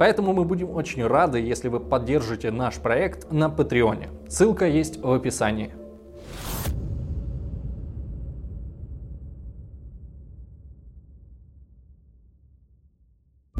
поэтому мы будем очень рады, если вы поддержите наш проект на Патреоне. Ссылка есть в описании.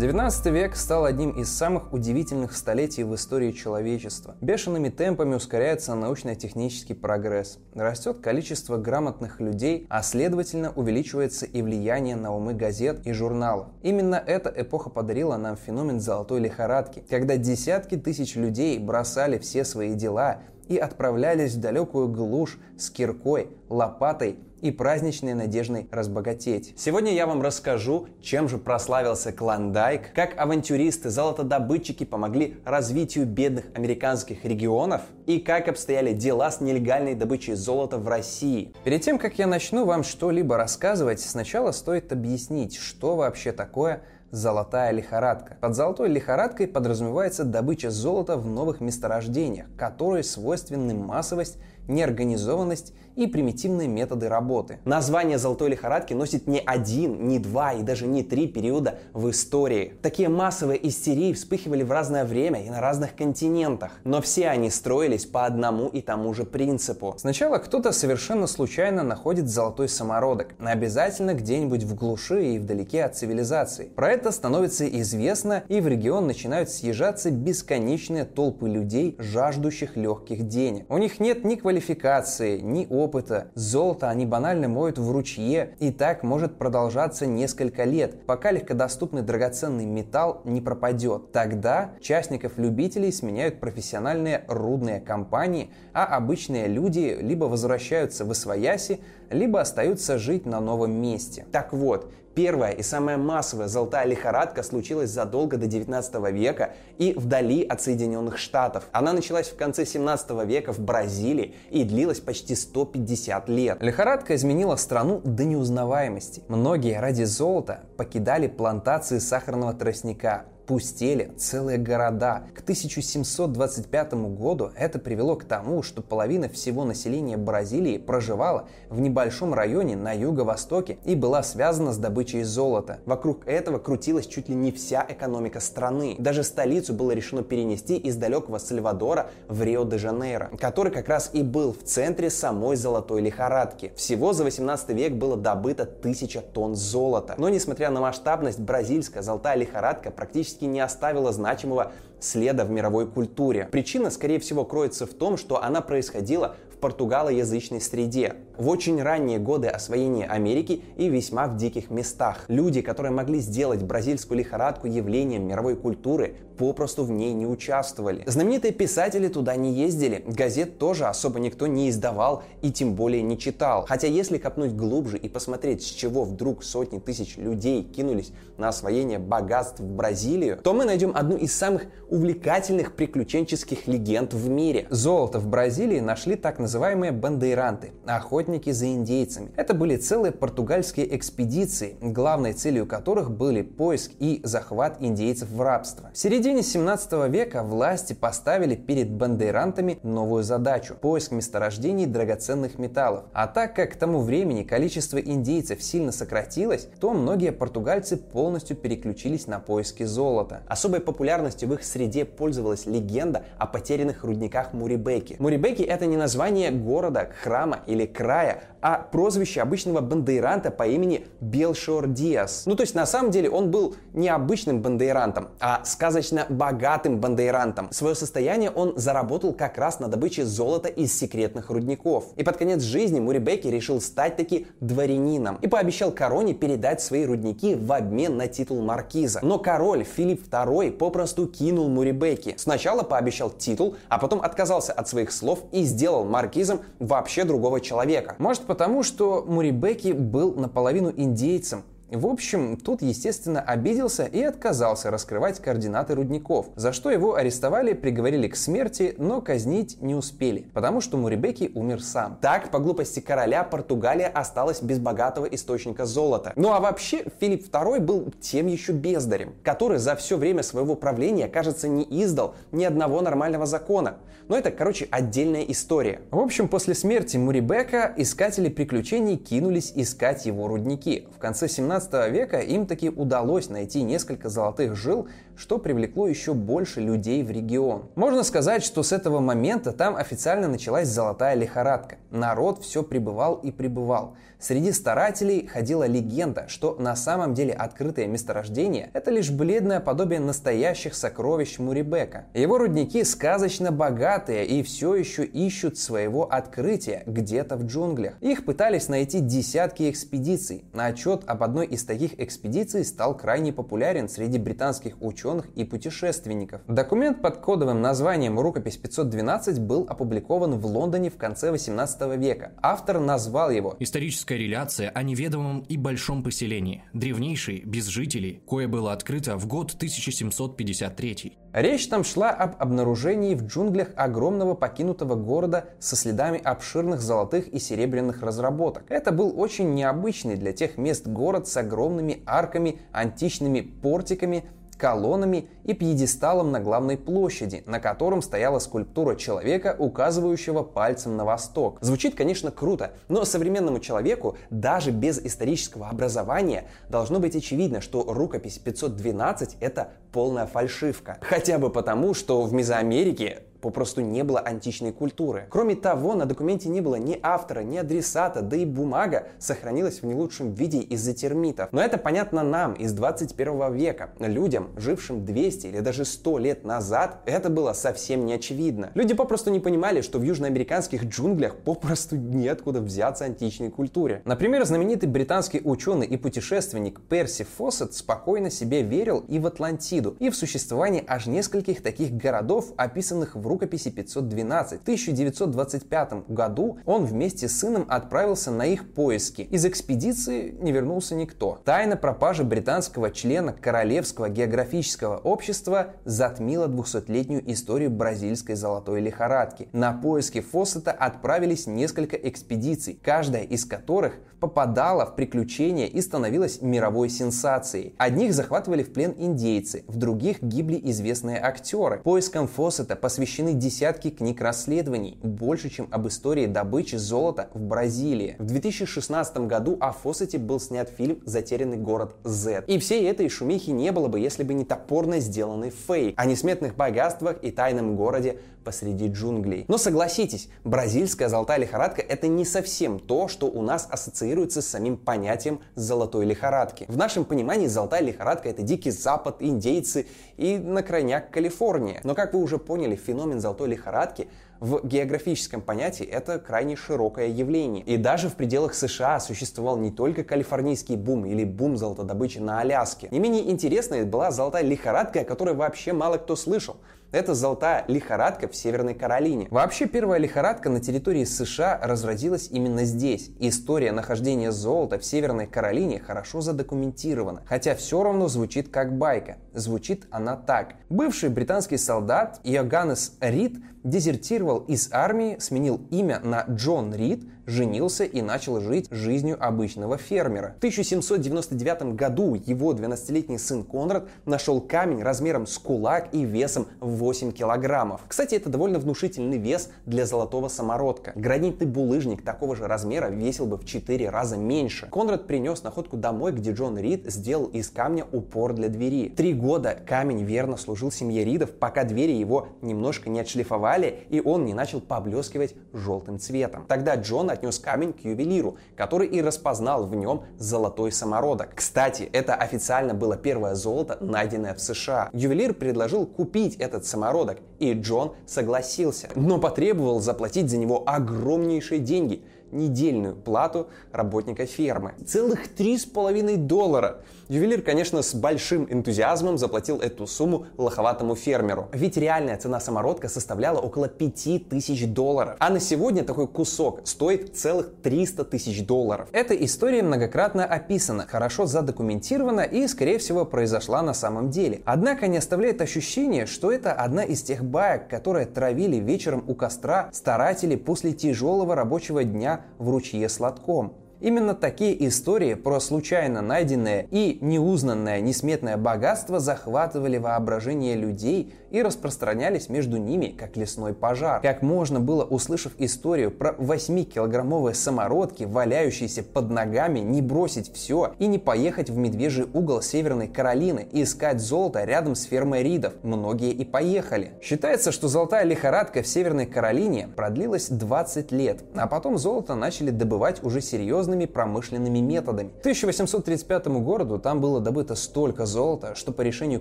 19 век стал одним из самых удивительных столетий в истории человечества. Бешеными темпами ускоряется научно-технический прогресс. Растет количество грамотных людей, а следовательно увеличивается и влияние на умы газет и журналов. Именно эта эпоха подарила нам феномен золотой лихорадки, когда десятки тысяч людей бросали все свои дела и отправлялись в далекую глушь с киркой, лопатой и праздничной надеждой разбогатеть. Сегодня я вам расскажу, чем же прославился Клондайк, как авантюристы-золотодобытчики помогли развитию бедных американских регионов и как обстояли дела с нелегальной добычей золота в России. Перед тем, как я начну вам что-либо рассказывать, сначала стоит объяснить, что вообще такое золотая лихорадка. Под золотой лихорадкой подразумевается добыча золота в новых месторождениях, которые свойственны массовость неорганизованность и примитивные методы работы. Название золотой лихорадки носит не один, не два и даже не три периода в истории. Такие массовые истерии вспыхивали в разное время и на разных континентах, но все они строились по одному и тому же принципу. Сначала кто-то совершенно случайно находит золотой самородок, обязательно где-нибудь в глуши и вдалеке от цивилизации. Про это становится известно, и в регион начинают съезжаться бесконечные толпы людей, жаждущих легких денег. У них нет ни квалификации, ни опыта. Золото они банально моют в ручье, и так может продолжаться несколько лет, пока легкодоступный драгоценный металл не пропадет. Тогда частников-любителей сменяют профессиональные рудные компании, а обычные люди либо возвращаются в Освояси, либо остаются жить на новом месте. Так вот, Первая и самая массовая золотая лихорадка случилась задолго до 19 века и вдали от Соединенных Штатов. Она началась в конце 17 века в Бразилии и длилась почти 150 лет. Лихорадка изменила страну до неузнаваемости. Многие ради золота покидали плантации сахарного тростника, пустели целые города. К 1725 году это привело к тому, что половина всего населения Бразилии проживала в небольшом районе на юго-востоке и была связана с добычей золота. Вокруг этого крутилась чуть ли не вся экономика страны. Даже столицу было решено перенести из далекого Сальвадора в Рио-де-Жанейро, который как раз и был в центре самой золотой лихорадки. Всего за 18 век было добыто тысяча тонн золота. Но несмотря на масштабность, бразильская золотая лихорадка практически практически не оставила значимого следа в мировой культуре. Причина, скорее всего, кроется в том, что она происходила португалоязычной среде. В очень ранние годы освоения Америки и весьма в диких местах. Люди, которые могли сделать бразильскую лихорадку явлением мировой культуры, попросту в ней не участвовали. Знаменитые писатели туда не ездили, газет тоже особо никто не издавал и тем более не читал. Хотя если копнуть глубже и посмотреть, с чего вдруг сотни тысяч людей кинулись на освоение богатств в Бразилию, то мы найдем одну из самых увлекательных приключенческих легенд в мире. Золото в Бразилии нашли так называемые бандейранты, охотники за индейцами. Это были целые португальские экспедиции, главной целью которых были поиск и захват индейцев в рабство. В середине 17 века власти поставили перед бандейрантами новую задачу – поиск месторождений драгоценных металлов. А так как к тому времени количество индейцев сильно сократилось, то многие португальцы полностью переключились на поиски золота. Особой популярностью в их среде пользовалась легенда о потерянных рудниках Мурибеки. Мурибеки – это не название города, храма или края, Soraya а прозвище обычного бандейранта по имени Белшор Диас. Ну то есть на самом деле он был не обычным бандейрантом, а сказочно богатым бандейрантом. Свое состояние он заработал как раз на добыче золота из секретных рудников. И под конец жизни Мурибеки решил стать таки дворянином и пообещал короне передать свои рудники в обмен на титул маркиза. Но король Филипп II попросту кинул Мурибеки. Сначала пообещал титул, а потом отказался от своих слов и сделал маркизом вообще другого человека. Может потому, что Мурибеки был наполовину индейцем, В общем, тут, естественно, обиделся и отказался раскрывать координаты рудников, за что его арестовали, приговорили к смерти, но казнить не успели, потому что Мурибеки умер сам. Так, по глупости короля, Португалия осталась без богатого источника золота. Ну а вообще, Филипп II был тем еще бездарем, который за все время своего правления, кажется, не издал ни одного нормального закона. Но это, короче, отдельная история. В общем, после смерти Мурибека искатели приключений кинулись искать его рудники. В конце 17 века им таки удалось найти несколько золотых жил, что привлекло еще больше людей в регион. Можно сказать, что с этого момента там официально началась золотая лихорадка. Народ все прибывал и прибывал. Среди старателей ходила легенда, что на самом деле открытое месторождение – это лишь бледное подобие настоящих сокровищ Мурибека. Его рудники сказочно богатые и все еще ищут своего открытия где-то в джунглях. Их пытались найти десятки экспедиций. На отчет об одной из таких экспедиций стал крайне популярен среди британских ученых и путешественников. Документ под кодовым названием «Рукопись 512» был опубликован в Лондоне в конце 18 века. Автор назвал его «Историческое Историческая реляция о неведомом и большом поселении, древнейшей, без жителей, кое было открыто в год 1753. Речь там шла об обнаружении в джунглях огромного покинутого города со следами обширных золотых и серебряных разработок. Это был очень необычный для тех мест город с огромными арками, античными портиками, колоннами и пьедесталом на главной площади, на котором стояла скульптура человека, указывающего пальцем на восток. Звучит, конечно, круто, но современному человеку даже без исторического образования должно быть очевидно, что рукопись 512 это полная фальшивка. Хотя бы потому, что в Мезоамерике попросту не было античной культуры. Кроме того, на документе не было ни автора, ни адресата, да и бумага сохранилась в не лучшем виде из-за термитов. Но это понятно нам из 21 века. Людям, жившим 200 или даже 100 лет назад, это было совсем не очевидно. Люди попросту не понимали, что в южноамериканских джунглях попросту неоткуда взяться античной культуре. Например, знаменитый британский ученый и путешественник Перси Фоссет спокойно себе верил и в Атлантиду, и в существование аж нескольких таких городов, описанных в рукописи 512. В 1925 году он вместе с сыном отправился на их поиски. Из экспедиции не вернулся никто. Тайна пропажи британского члена Королевского географического общества затмила 200-летнюю историю бразильской золотой лихорадки. На поиски Фоссета отправились несколько экспедиций, каждая из которых попадала в приключения и становилась мировой сенсацией. Одних захватывали в плен индейцы, в других гибли известные актеры. Поиском Фоссета посвящены посвящены десятки книг расследований, больше, чем об истории добычи золота в Бразилии. В 2016 году о Фоссете был снят фильм «Затерянный город Z». И всей этой шумихи не было бы, если бы не топорно сделанный фейк о несметных богатствах и тайном городе посреди джунглей. Но согласитесь, бразильская золотая лихорадка это не совсем то, что у нас ассоциируется с самим понятием золотой лихорадки. В нашем понимании золотая лихорадка это дикий запад, индейцы и на крайняк Калифорния. Но как вы уже поняли, феномен золотой лихорадки в географическом понятии это крайне широкое явление. И даже в пределах США существовал не только калифорнийский бум или бум золотодобычи на Аляске. Не менее интересной была золотая лихорадка, о которой вообще мало кто слышал. Это золотая лихорадка в Северной Каролине. Вообще первая лихорадка на территории США разразилась именно здесь. История нахождения золота в Северной Каролине хорошо задокументирована, хотя все равно звучит как байка. Звучит она так. Бывший британский солдат Иоганнес Рид дезертировал из армии, сменил имя на Джон Рид, женился и начал жить жизнью обычного фермера. В 1799 году его 12-летний сын Конрад нашел камень размером с кулак и весом 8 килограммов. Кстати, это довольно внушительный вес для золотого самородка. Гранитный булыжник такого же размера весил бы в 4 раза меньше. Конрад принес находку домой, где Джон Рид сделал из камня упор для двери. Три года камень верно служил семье Ридов, пока двери его немножко не отшлифовали и он не начал поблескивать желтым цветом. Тогда Джон отнес камень к ювелиру, который и распознал в нем золотой самородок. Кстати, это официально было первое золото, найденное в США. Ювелир предложил купить этот самородок, и Джон согласился, но потребовал заплатить за него огромнейшие деньги – недельную плату работника фермы. Целых три с половиной доллара. Ювелир, конечно, с большим энтузиазмом заплатил эту сумму лоховатому фермеру. Ведь реальная цена самородка составляла около 5000 долларов. А на сегодня такой кусок стоит целых 300 тысяч долларов. Эта история многократно описана, хорошо задокументирована и, скорее всего, произошла на самом деле. Однако не оставляет ощущение, что это одна из тех баек, которые травили вечером у костра старатели после тяжелого рабочего дня в ручье с лотком. Именно такие истории про случайно найденное и неузнанное несметное богатство захватывали воображение людей и распространялись между ними, как лесной пожар. Как можно было, услышав историю про 8-килограммовые самородки, валяющиеся под ногами, не бросить все и не поехать в медвежий угол Северной Каролины и искать золото рядом с фермой Ридов? Многие и поехали. Считается, что золотая лихорадка в Северной Каролине продлилась 20 лет, а потом золото начали добывать уже серьезными промышленными методами. К 1835 году там было добыто столько золота, что по решению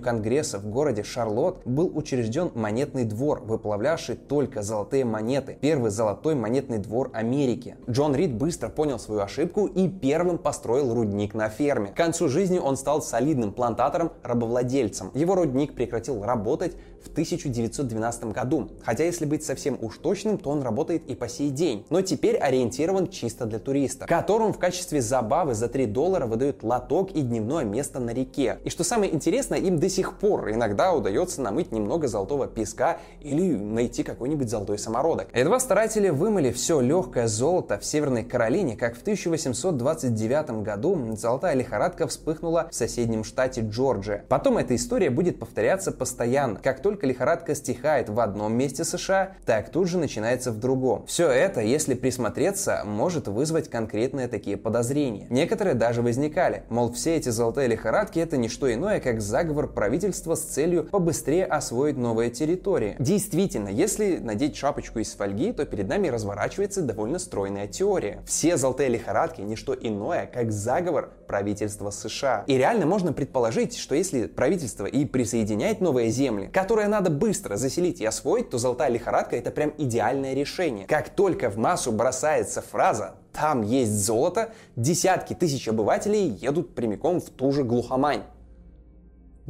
Конгресса в городе Шарлотт был учрежден монетный двор, выплавлявший только золотые монеты. Первый золотой монетный двор Америки. Джон Рид быстро понял свою ошибку и первым построил рудник на ферме. К концу жизни он стал солидным плантатором-рабовладельцем. Его рудник прекратил работать в 1912 году. Хотя, если быть совсем уж точным, то он работает и по сей день. Но теперь ориентирован чисто для туристов, которым в качестве забавы за 3 доллара выдают лоток и дневное место на реке. И что самое интересное, им до сих пор иногда удается намыть немного золотого песка или найти какой-нибудь золотой самородок. Едва старатели вымыли все легкое золото в Северной Каролине, как в 1829 году золотая лихорадка вспыхнула в соседнем штате Джорджия. Потом эта история будет повторяться постоянно. Как только лихорадка стихает в одном месте США, так тут же начинается в другом. Все это, если присмотреться, может вызвать конкретные такие подозрения. Некоторые даже возникали. Мол, все эти золотые лихорадки это не что иное, как заговор правительства с целью побыстрее освоить новые территории. Действительно, если надеть шапочку из фольги, то перед нами разворачивается довольно стройная теория. Все золотые лихорадки не что иное, как заговор правительства США. И реально можно предположить, что если правительство и присоединяет новые земли, которые надо быстро заселить и освоить, то золотая лихорадка это прям идеальное решение. Как только в массу бросается фраза там есть золото, десятки тысяч обывателей едут прямиком в ту же глухомань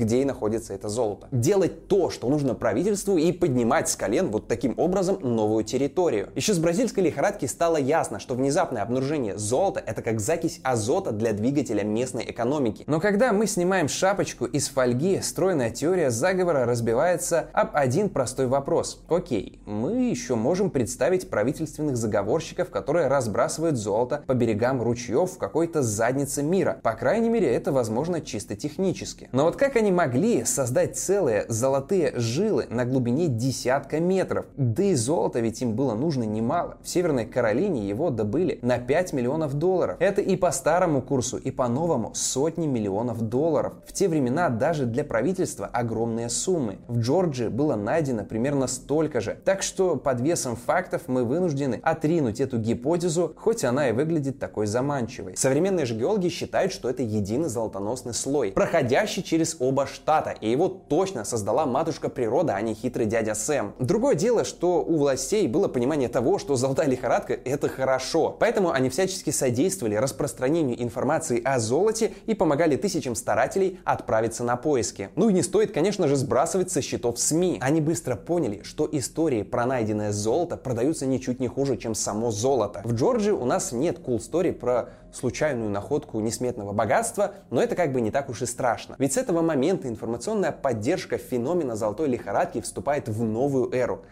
где и находится это золото. Делать то, что нужно правительству и поднимать с колен вот таким образом новую территорию. Еще с бразильской лихорадки стало ясно, что внезапное обнаружение золота это как закись азота для двигателя местной экономики. Но когда мы снимаем шапочку из фольги, стройная теория заговора разбивается об один простой вопрос. Окей, мы еще можем представить правительственных заговорщиков, которые разбрасывают золото по берегам ручьев в какой-то заднице мира. По крайней мере, это возможно чисто технически. Но вот как они они могли создать целые золотые жилы на глубине десятка метров. Да и золота ведь им было нужно немало. В Северной Каролине его добыли на 5 миллионов долларов. Это и по старому курсу, и по новому сотни миллионов долларов. В те времена даже для правительства огромные суммы. В Джорджии было найдено примерно столько же. Так что под весом фактов мы вынуждены отринуть эту гипотезу, хоть она и выглядит такой заманчивой. Современные же геологи считают, что это единый золотоносный слой, проходящий через оба штата, и его точно создала матушка природа, а не хитрый дядя Сэм. Другое дело, что у властей было понимание того, что золотая лихорадка – это хорошо. Поэтому они всячески содействовали распространению информации о золоте и помогали тысячам старателей отправиться на поиски. Ну и не стоит, конечно же, сбрасывать со счетов СМИ. Они быстро поняли, что истории про найденное золото продаются ничуть не хуже, чем само золото. В Джорджии у нас нет cool story про случайную находку несметного богатства, но это как бы не так уж и страшно. Ведь с этого момента информационная поддержка феномена золотой лихорадки вступает в новую эру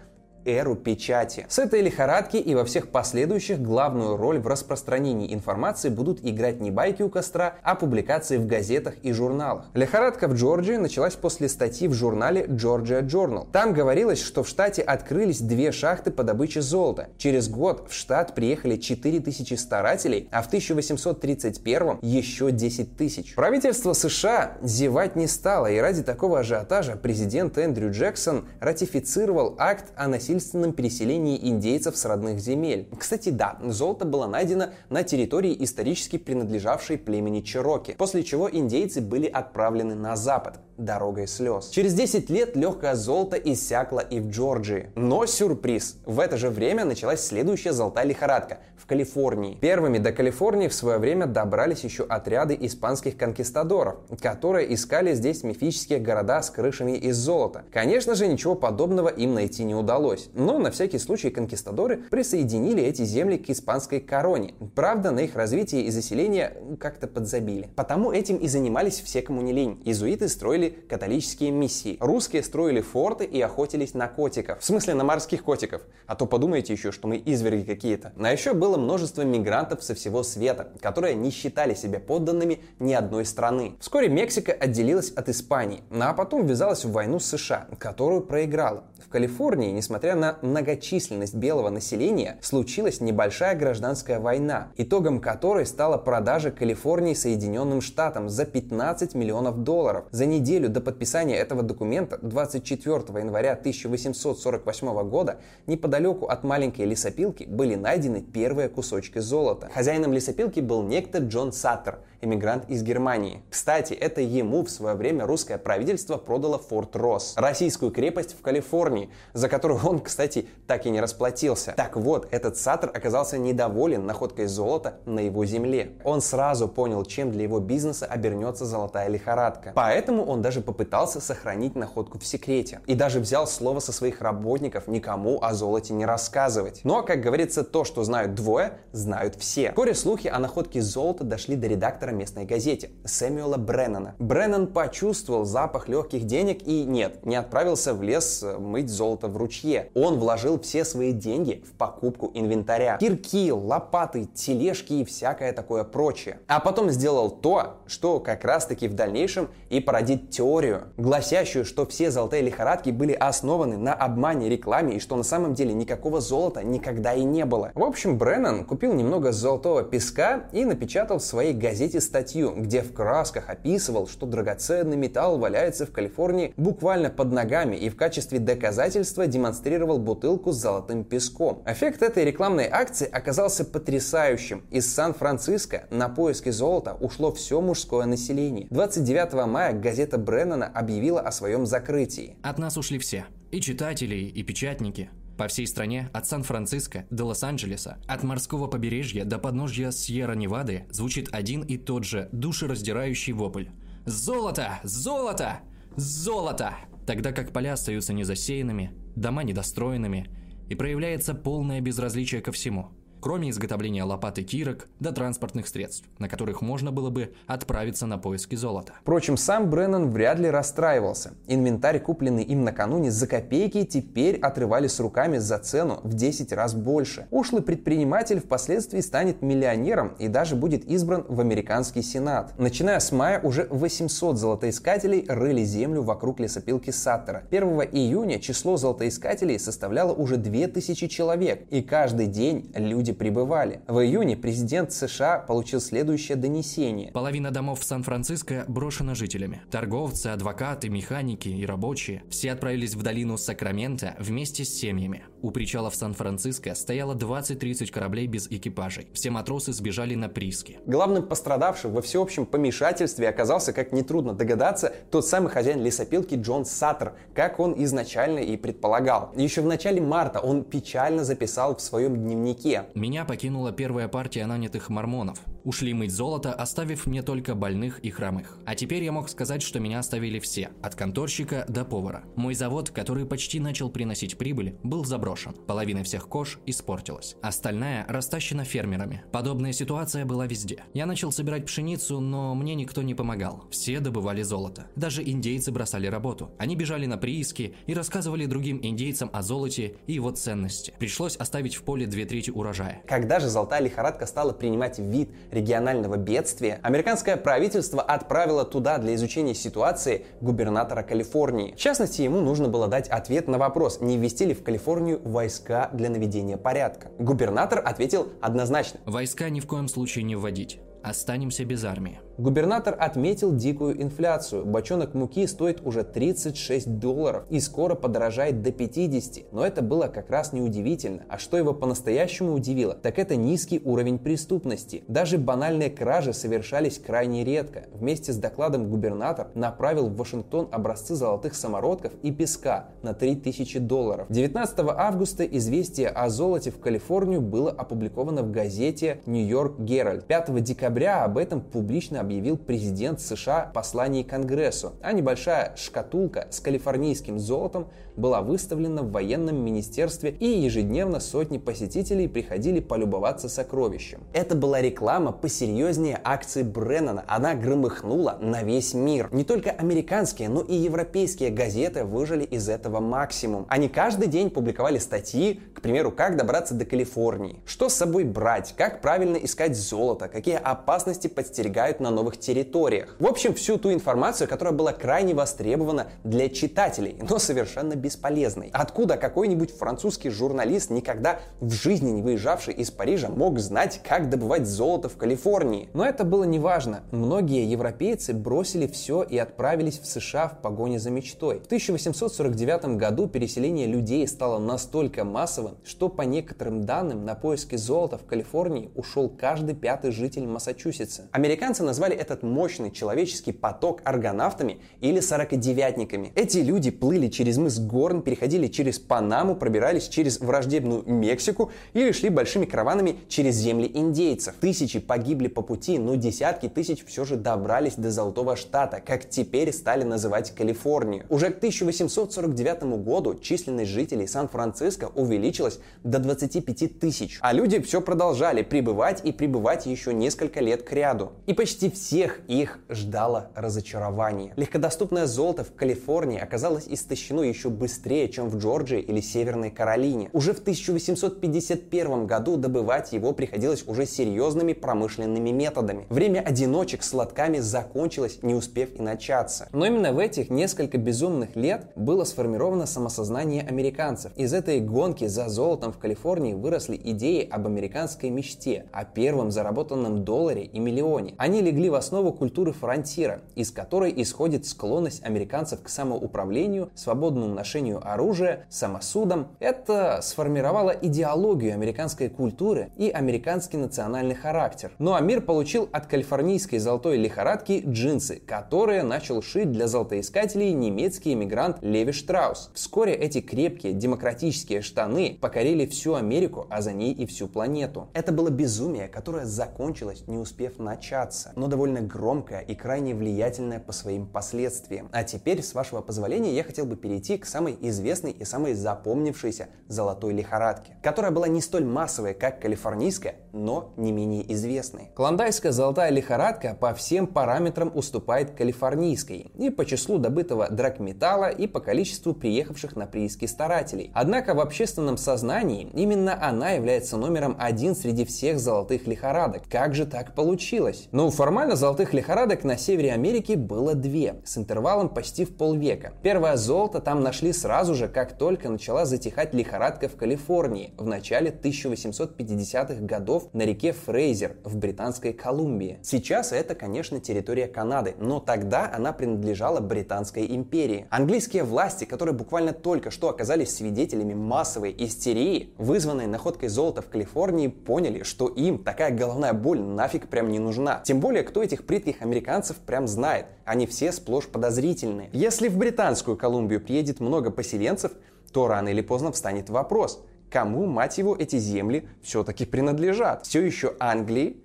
эру печати. С этой лихорадки и во всех последующих главную роль в распространении информации будут играть не байки у костра, а публикации в газетах и журналах. Лихорадка в Джорджии началась после статьи в журнале Georgia Journal. Там говорилось, что в штате открылись две шахты по добыче золота. Через год в штат приехали 4000 старателей, а в 1831 еще 10 тысяч. Правительство США зевать не стало, и ради такого ажиотажа президент Эндрю Джексон ратифицировал акт о насильственном насильственном переселении индейцев с родных земель. Кстати, да, золото было найдено на территории, исторически принадлежавшей племени Чероки, после чего индейцы были отправлены на запад. Дорогой слез. Через 10 лет легкое золото иссякло и в Джорджии. Но сюрприз! В это же время началась следующая золотая лихорадка в Калифорнии. Первыми до Калифорнии в свое время добрались еще отряды испанских конкистадоров, которые искали здесь мифические города с крышами из золота. Конечно же, ничего подобного им найти не удалось. Но на всякий случай конкистадоры присоединили эти земли к испанской короне. Правда, на их развитие и заселение как-то подзабили. Потому этим и занимались все, кому не лень. Иезуиты строили католические миссии. Русские строили форты и охотились на котиков. В смысле, на морских котиков. А то подумайте еще, что мы изверги какие-то. А еще было множество мигрантов со всего света, которые не считали себя подданными ни одной страны. Вскоре Мексика отделилась от Испании, а потом ввязалась в войну с США, которую проиграла. В Калифорнии, несмотря на многочисленность белого населения, случилась небольшая гражданская война, итогом которой стала продажа Калифорнии Соединенным Штатам за 15 миллионов долларов. За неделю до подписания этого документа 24 января 1848 года неподалеку от маленькой лесопилки были найдены первые кусочки золота. Хозяином лесопилки был некто Джон Саттер, эмигрант из Германии. Кстати, это ему в свое время русское правительство продало Форт Росс, российскую крепость в Калифорнии, за которую он, кстати, так и не расплатился. Так вот, этот Саттер оказался недоволен находкой золота на его земле. Он сразу понял, чем для его бизнеса обернется золотая лихорадка. Поэтому он даже попытался сохранить находку в секрете. И даже взял слово со своих работников никому о золоте не рассказывать. Но, как говорится, то, что знают двое, знают все. Вскоре слухи о находке золота дошли до редактора местной газете Сэмюэла Бреннана. Бреннан почувствовал запах легких денег и нет, не отправился в лес э, мыть золото в ручье. Он вложил все свои деньги в покупку инвентаря. Кирки, лопаты, тележки и всякое такое прочее. А потом сделал то, что как раз таки в дальнейшем и породит теорию, гласящую, что все золотые лихорадки были основаны на обмане рекламе и что на самом деле никакого золота никогда и не было. В общем, Бреннан купил немного золотого песка и напечатал в своей газете статью, где в красках описывал, что драгоценный металл валяется в Калифорнии буквально под ногами и в качестве доказательства демонстрировал бутылку с золотым песком. Эффект этой рекламной акции оказался потрясающим. Из Сан-Франциско на поиски золота ушло все мужское население. 29 мая газета Бреннана объявила о своем закрытии. От нас ушли все. И читатели, и печатники. По всей стране, от Сан-Франциско до Лос-Анджелеса, от морского побережья до подножья Сьерра-Невады звучит один и тот же душераздирающий вопль. Золото! Золото! Золото! Тогда как поля остаются незасеянными, дома недостроенными, и проявляется полное безразличие ко всему – кроме изготовления лопат и кирок до транспортных средств, на которых можно было бы отправиться на поиски золота. Впрочем, сам Бреннан вряд ли расстраивался. Инвентарь, купленный им накануне за копейки, теперь отрывали с руками за цену в 10 раз больше. Ушлый предприниматель впоследствии станет миллионером и даже будет избран в американский сенат. Начиная с мая уже 800 золотоискателей рыли землю вокруг лесопилки Саттера. 1 июня число золотоискателей составляло уже 2000 человек, и каждый день люди люди прибывали. В июне президент США получил следующее донесение. Половина домов в Сан-Франциско брошена жителями. Торговцы, адвокаты, механики и рабочие все отправились в долину Сакрамента вместе с семьями. У причала в Сан-Франциско стояло 20-30 кораблей без экипажей. Все матросы сбежали на прииски. Главным пострадавшим во всеобщем помешательстве оказался, как нетрудно догадаться, тот самый хозяин лесопилки Джон Саттер, как он изначально и предполагал. Еще в начале марта он печально записал в своем дневнике. Меня покинула первая партия нанятых мормонов. Ушли мыть золото, оставив мне только больных и хромых. А теперь я мог сказать, что меня оставили все, от конторщика до повара. Мой завод, который почти начал приносить прибыль, был заброшен. Половина всех кож испортилась. Остальная растащена фермерами. Подобная ситуация была везде. Я начал собирать пшеницу, но мне никто не помогал. Все добывали золото. Даже индейцы бросали работу. Они бежали на прииски и рассказывали другим индейцам о золоте и его ценности. Пришлось оставить в поле две трети урожая урожая. Когда же золотая лихорадка стала принимать вид регионального бедствия, американское правительство отправило туда для изучения ситуации губернатора Калифорнии. В частности, ему нужно было дать ответ на вопрос, не ввести ли в Калифорнию войска для наведения порядка. Губернатор ответил однозначно. Войска ни в коем случае не вводить. Останемся без армии. Губернатор отметил дикую инфляцию. Бочонок муки стоит уже 36 долларов и скоро подорожает до 50. Но это было как раз неудивительно. А что его по-настоящему удивило, так это низкий уровень преступности. Даже банальные кражи совершались крайне редко. Вместе с докладом губернатор направил в Вашингтон образцы золотых самородков и песка на 3000 долларов. 19 августа известие о золоте в Калифорнию было опубликовано в газете Нью-Йорк Геральд. 5 декабря об этом публично объявил президент США в послании Конгрессу, а небольшая шкатулка с калифорнийским золотом была выставлена в военном министерстве и ежедневно сотни посетителей приходили полюбоваться сокровищем. Это была реклама посерьезнее акции Бреннана. Она громыхнула на весь мир. Не только американские, но и европейские газеты выжили из этого максимум. Они каждый день публиковали статьи, к примеру, как добраться до Калифорнии, что с собой брать, как правильно искать золото, какие опасности подстерегают на новых территориях. В общем, всю ту информацию, которая была крайне востребована для читателей, но совершенно бесполезной. Откуда какой-нибудь французский журналист, никогда в жизни не выезжавший из Парижа, мог знать, как добывать золото в Калифорнии? Но это было неважно. Многие европейцы бросили все и отправились в США в погоне за мечтой. В 1849 году переселение людей стало настолько массовым, что по некоторым данным на поиски золота в Калифорнии ушел каждый пятый житель Массачусетса. Американцы назвали этот мощный человеческий поток аргонавтами или сорокодевятниками. Эти люди плыли через мыс Горн, переходили через Панаму, пробирались через враждебную Мексику или шли большими караванами через земли индейцев. Тысячи погибли по пути, но десятки тысяч все же добрались до Золотого Штата, как теперь стали называть Калифорнию. Уже к 1849 году численность жителей Сан-Франциско увеличилась до 25 тысяч, а люди все продолжали прибывать и прибывать еще несколько лет к ряду. И почти всех их ждало разочарование. Легкодоступное золото в Калифорнии оказалось истощено еще быстрее, чем в Джорджии или Северной Каролине. Уже в 1851 году добывать его приходилось уже серьезными промышленными методами. Время одиночек с лотками закончилось, не успев и начаться. Но именно в этих несколько безумных лет было сформировано самосознание американцев. Из этой гонки за золотом в Калифорнии выросли идеи об американской мечте, о первом заработанном долларе и миллионе. Они легли в основу культуры фронтира, из которой исходит склонность американцев к самоуправлению, свободному ношению оружия, самосудам. Это сформировало идеологию американской культуры и американский национальный характер. Ну а мир получил от калифорнийской золотой лихорадки джинсы, которые начал шить для золотоискателей немецкий эмигрант Леви Штраус. Вскоре эти крепкие демократические штаны покорили всю Америку, а за ней и всю планету. Это было безумие, которое закончилось, не успев начаться, но довольно громкое и крайне влиятельное по своим последствиям. А теперь, с вашего позволения, я хотел бы перейти к самой известной и самой запомнившейся золотой лихорадке, которая была не столь массовой, как калифорнийская, но не менее известной. Клондайская золотая лихорадка по всем параметрам уступает калифорнийской и по числу добытого драгметалла и по количеству приехавших на прииски старателей. Однако в общественном сознании именно она является номером один среди всех золотых лихорадок. Как же так получилось? Ну, формально золотых лихорадок на севере Америки было две, с интервалом почти в полвека. Первое золото там нашли сразу же, как только начала затихать лихорадка в Калифорнии в начале 1850-х годов на реке Фрейзер в Британской Колумбии. Сейчас это, конечно, территория Канады, но тогда она принадлежала Британской империи. Английские власти, которые буквально только что оказались свидетелями массовой истерии, вызванной находкой золота в Калифорнии, поняли, что им такая головная боль нафиг прям не нужна. Тем более, кто этих прытких американцев прям знает. Они все сплошь подозрительные. Если в Британскую Колумбию приедет много поселенцев, то рано или поздно встанет вопрос, кому, мать его, эти земли все-таки принадлежат? Все еще Англии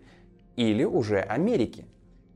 или уже Америки?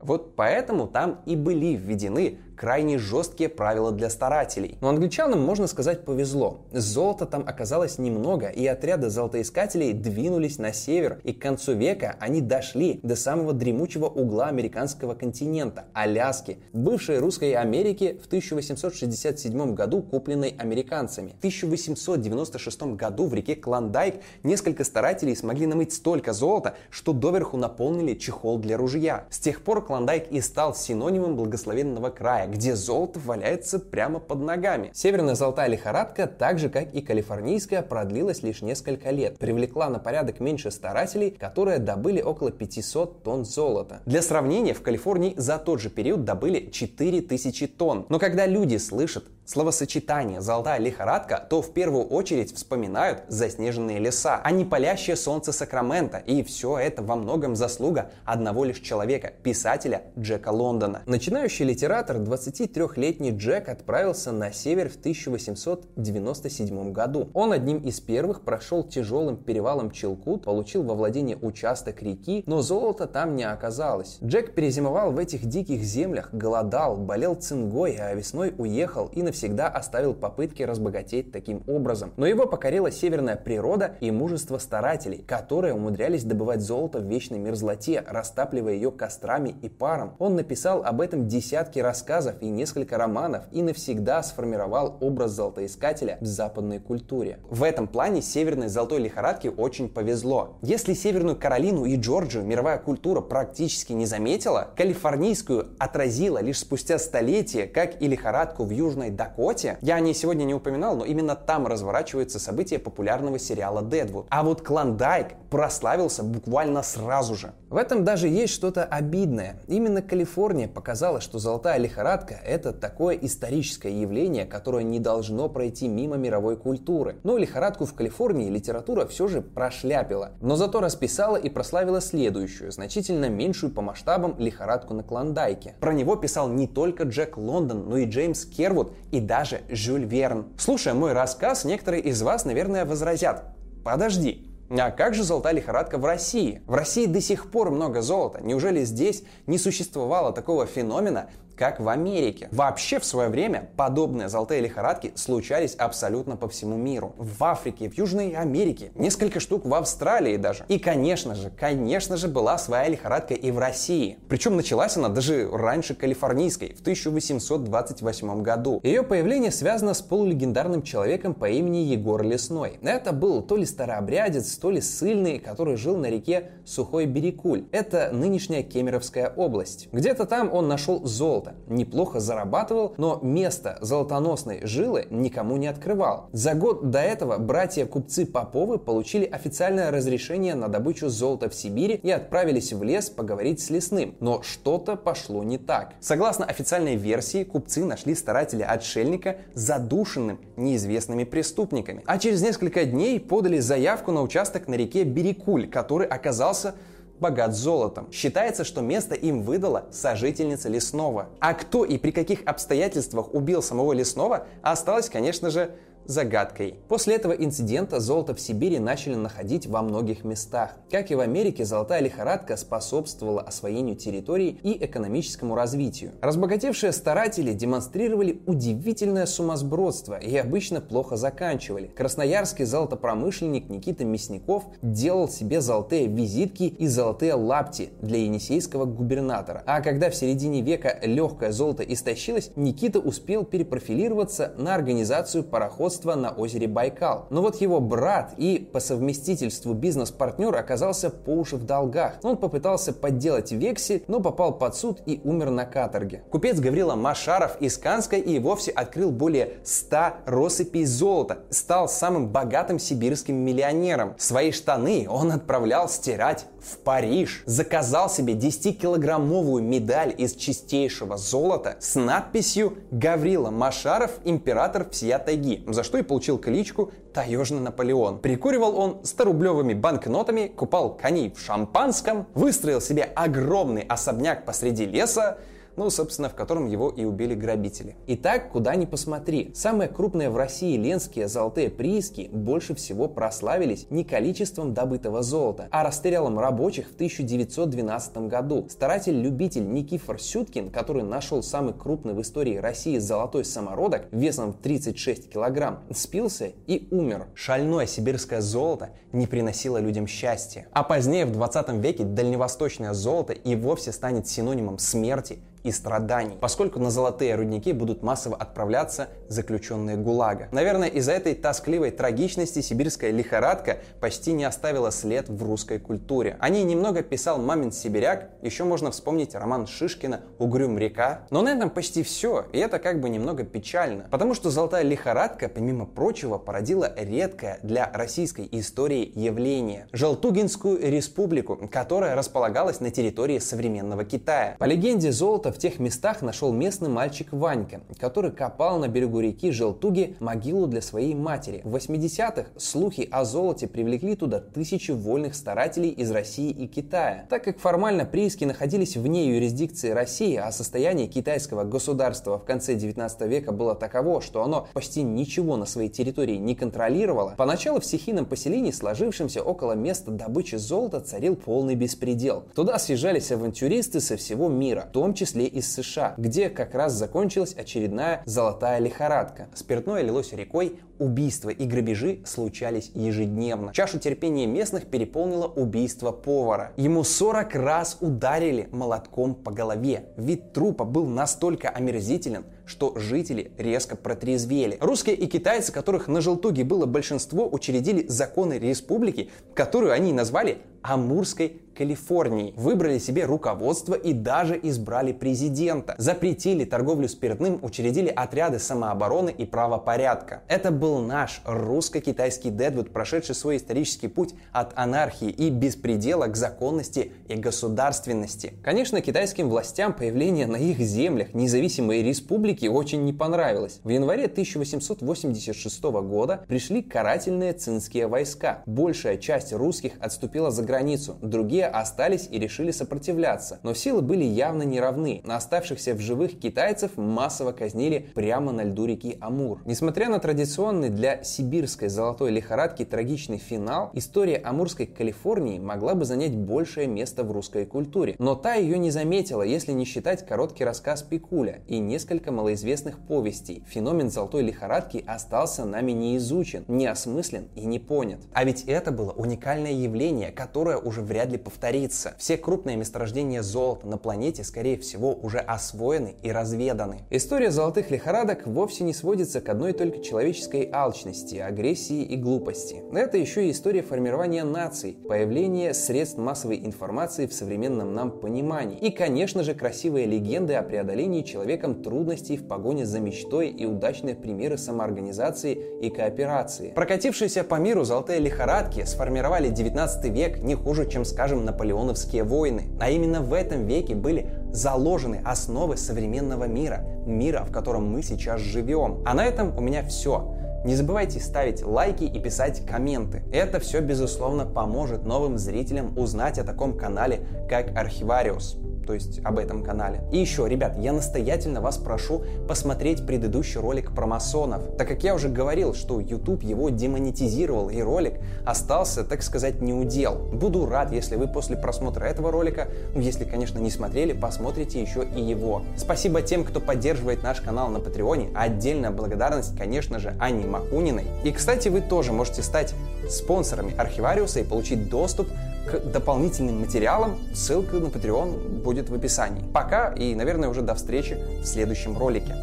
Вот поэтому там и были введены крайне жесткие правила для старателей. Но англичанам, можно сказать, повезло. Золота там оказалось немного, и отряды золотоискателей двинулись на север, и к концу века они дошли до самого дремучего угла американского континента – Аляски, бывшей русской Америки в 1867 году купленной американцами. В 1896 году в реке Клондайк несколько старателей смогли намыть столько золота, что доверху наполнили чехол для ружья. С тех пор Клондайк и стал синонимом благословенного края, где золото валяется прямо под ногами. Северная золотая лихорадка, так же как и калифорнийская, продлилась лишь несколько лет, привлекла на порядок меньше старателей, которые добыли около 500 тонн золота. Для сравнения, в Калифорнии за тот же период добыли 4000 тонн. Но когда люди слышат словосочетание «золотая лихорадка», то в первую очередь вспоминают заснеженные леса, а не палящее солнце Сакрамента. И все это во многом заслуга одного лишь человека, писателя Джека Лондона. Начинающий литератор, 23-летний Джек отправился на север в 1897 году. Он одним из первых прошел тяжелым перевалом Челкут, получил во владение участок реки, но золота там не оказалось. Джек перезимовал в этих диких землях, голодал, болел цингой, а весной уехал и навсегда навсегда оставил попытки разбогатеть таким образом. Но его покорила северная природа и мужество старателей, которые умудрялись добывать золото в вечной мерзлоте, растапливая ее кострами и паром. Он написал об этом десятки рассказов и несколько романов и навсегда сформировал образ золотоискателя в западной культуре. В этом плане северной золотой лихорадке очень повезло. Если Северную Каролину и Джорджию мировая культура практически не заметила, калифорнийскую отразила лишь спустя столетия, как и лихорадку в Южной Дакоте Дакоте, я о ней сегодня не упоминал, но именно там разворачивается событие популярного сериала Дедвуд. А вот Клондайк прославился буквально сразу же. В этом даже есть что-то обидное. Именно Калифорния показала, что золотая лихорадка – это такое историческое явление, которое не должно пройти мимо мировой культуры. Но лихорадку в Калифорнии литература все же прошляпила. Но зато расписала и прославила следующую, значительно меньшую по масштабам лихорадку на Клондайке. Про него писал не только Джек Лондон, но и Джеймс Кервуд и даже Жюль Верн. Слушая мой рассказ, некоторые из вас, наверное, возразят. Подожди, а как же золотая лихорадка в России? В России до сих пор много золота. Неужели здесь не существовало такого феномена, как в Америке. Вообще в свое время подобные золотые лихорадки случались абсолютно по всему миру. В Африке, в Южной Америке, несколько штук в Австралии даже. И конечно же, конечно же была своя лихорадка и в России. Причем началась она даже раньше калифорнийской, в 1828 году. Ее появление связано с полулегендарным человеком по имени Егор Лесной. Это был то ли старообрядец, то ли сыльный, который жил на реке Сухой Берекуль. Это нынешняя Кемеровская область. Где-то там он нашел золото золота. Неплохо зарабатывал, но место золотоносной жилы никому не открывал. За год до этого братья-купцы Поповы получили официальное разрешение на добычу золота в Сибири и отправились в лес поговорить с лесным. Но что-то пошло не так. Согласно официальной версии, купцы нашли старателя-отшельника задушенным неизвестными преступниками. А через несколько дней подали заявку на участок на реке Берекуль, который оказался богат золотом. Считается, что место им выдала сожительница лесного. А кто и при каких обстоятельствах убил самого лесного, осталось, конечно же, загадкой. После этого инцидента золото в Сибири начали находить во многих местах. Как и в Америке, золотая лихорадка способствовала освоению территорий и экономическому развитию. Разбогатевшие старатели демонстрировали удивительное сумасбродство и обычно плохо заканчивали. Красноярский золотопромышленник Никита Мясников делал себе золотые визитки и золотые лапти для енисейского губернатора. А когда в середине века легкое золото истощилось, Никита успел перепрофилироваться на организацию пароходства производства на озере Байкал. Но вот его брат и по совместительству бизнес-партнер оказался по уши в долгах. Он попытался подделать вексель, но попал под суд и умер на каторге. Купец Гаврила Машаров из Канска и вовсе открыл более 100 россыпей золота. Стал самым богатым сибирским миллионером. Свои штаны он отправлял стирать в Париж. Заказал себе 10-килограммовую медаль из чистейшего золота с надписью «Гаврила Машаров, император всея тайги», за что и получил кличку «Таежный Наполеон». Прикуривал он 100-рублевыми банкнотами, купал коней в шампанском, выстроил себе огромный особняк посреди леса, ну, собственно, в котором его и убили грабители. Итак, куда ни посмотри, самые крупные в России ленские золотые прииски больше всего прославились не количеством добытого золота, а расстрелом рабочих в 1912 году. Старатель-любитель Никифор Сюткин, который нашел самый крупный в истории России золотой самородок весом в 36 килограмм, спился и умер. Шальное сибирское золото не приносило людям счастья. А позднее, в 20 веке, дальневосточное золото и вовсе станет синонимом смерти и страданий, поскольку на золотые рудники будут массово отправляться заключенные ГУЛАГа. Наверное, из-за этой тоскливой трагичности сибирская лихорадка почти не оставила след в русской культуре. О ней немного писал Мамин Сибиряк, еще можно вспомнить роман Шишкина «Угрюм река». Но на этом почти все, и это как бы немного печально, потому что золотая лихорадка, помимо прочего, породила редкое для российской истории явление – Желтугинскую республику, которая располагалась на территории современного Китая. По легенде, золото в тех местах нашел местный мальчик Ванька, который копал на берегу реки Желтуги могилу для своей матери. В 80-х слухи о золоте привлекли туда тысячи вольных старателей из России и Китая. Так как формально прииски находились вне юрисдикции России, а состояние китайского государства в конце 19 века было таково, что оно почти ничего на своей территории не контролировало, поначалу в стихийном поселении, сложившемся около места добычи золота, царил полный беспредел. Туда съезжались авантюристы со всего мира, в том числе из США, где как раз закончилась очередная золотая лихорадка. Спиртное лилось рекой, убийства и грабежи случались ежедневно. Чашу терпения местных переполнило убийство повара. Ему 40 раз ударили молотком по голове. Вид трупа был настолько омерзителен, что жители резко протрезвели. Русские и китайцы, которых на Желтуге было большинство, учредили законы республики, которую они назвали Амурской Калифорнии. Выбрали себе руководство и даже избрали президента. Запретили торговлю спиртным, учредили отряды самообороны и правопорядка. Это был наш русско-китайский Дедвуд, прошедший свой исторический путь от анархии и беспредела к законности и государственности. Конечно, китайским властям появление на их землях независимой республики очень не понравилось. В январе 1886 года пришли карательные цинские войска. Большая часть русских отступила за границу, другие остались и решили сопротивляться. Но силы были явно неравны. На оставшихся в живых китайцев массово казнили прямо на льду реки Амур. Несмотря на традиционный для сибирской золотой лихорадки трагичный финал, история Амурской Калифорнии могла бы занять большее место в русской культуре. Но та ее не заметила, если не считать короткий рассказ Пикуля и несколько малоизвестных повестей. Феномен золотой лихорадки остался нами не изучен, не осмыслен и не понят. А ведь это было уникальное явление, которое уже вряд ли повторится. Все крупные месторождения золота на планете, скорее всего, уже освоены и разведаны. История золотых лихорадок вовсе не сводится к одной только человеческой алчности, агрессии и глупости. Это еще и история формирования наций, появления средств массовой информации в современном нам понимании. И, конечно же, красивые легенды о преодолении человеком трудностей в погоне за мечтой и удачные примеры самоорганизации и кооперации. Прокатившиеся по миру золотые лихорадки сформировали 19 век не хуже, чем, скажем, наполеоновские войны. А именно в этом веке были заложены основы современного мира, мира, в котором мы сейчас живем. А на этом у меня все. Не забывайте ставить лайки и писать комменты. Это все, безусловно, поможет новым зрителям узнать о таком канале, как Архивариус то есть об этом канале. И еще, ребят, я настоятельно вас прошу посмотреть предыдущий ролик про масонов, так как я уже говорил, что YouTube его демонетизировал, и ролик остался, так сказать, неудел. Буду рад, если вы после просмотра этого ролика, ну, если, конечно, не смотрели, посмотрите еще и его. Спасибо тем, кто поддерживает наш канал на Патреоне. Отдельная благодарность, конечно же, Ане Макуниной. И, кстати, вы тоже можете стать спонсорами Архивариуса и получить доступ к дополнительным материалам. Ссылка на Patreon будет в описании. Пока и, наверное, уже до встречи в следующем ролике.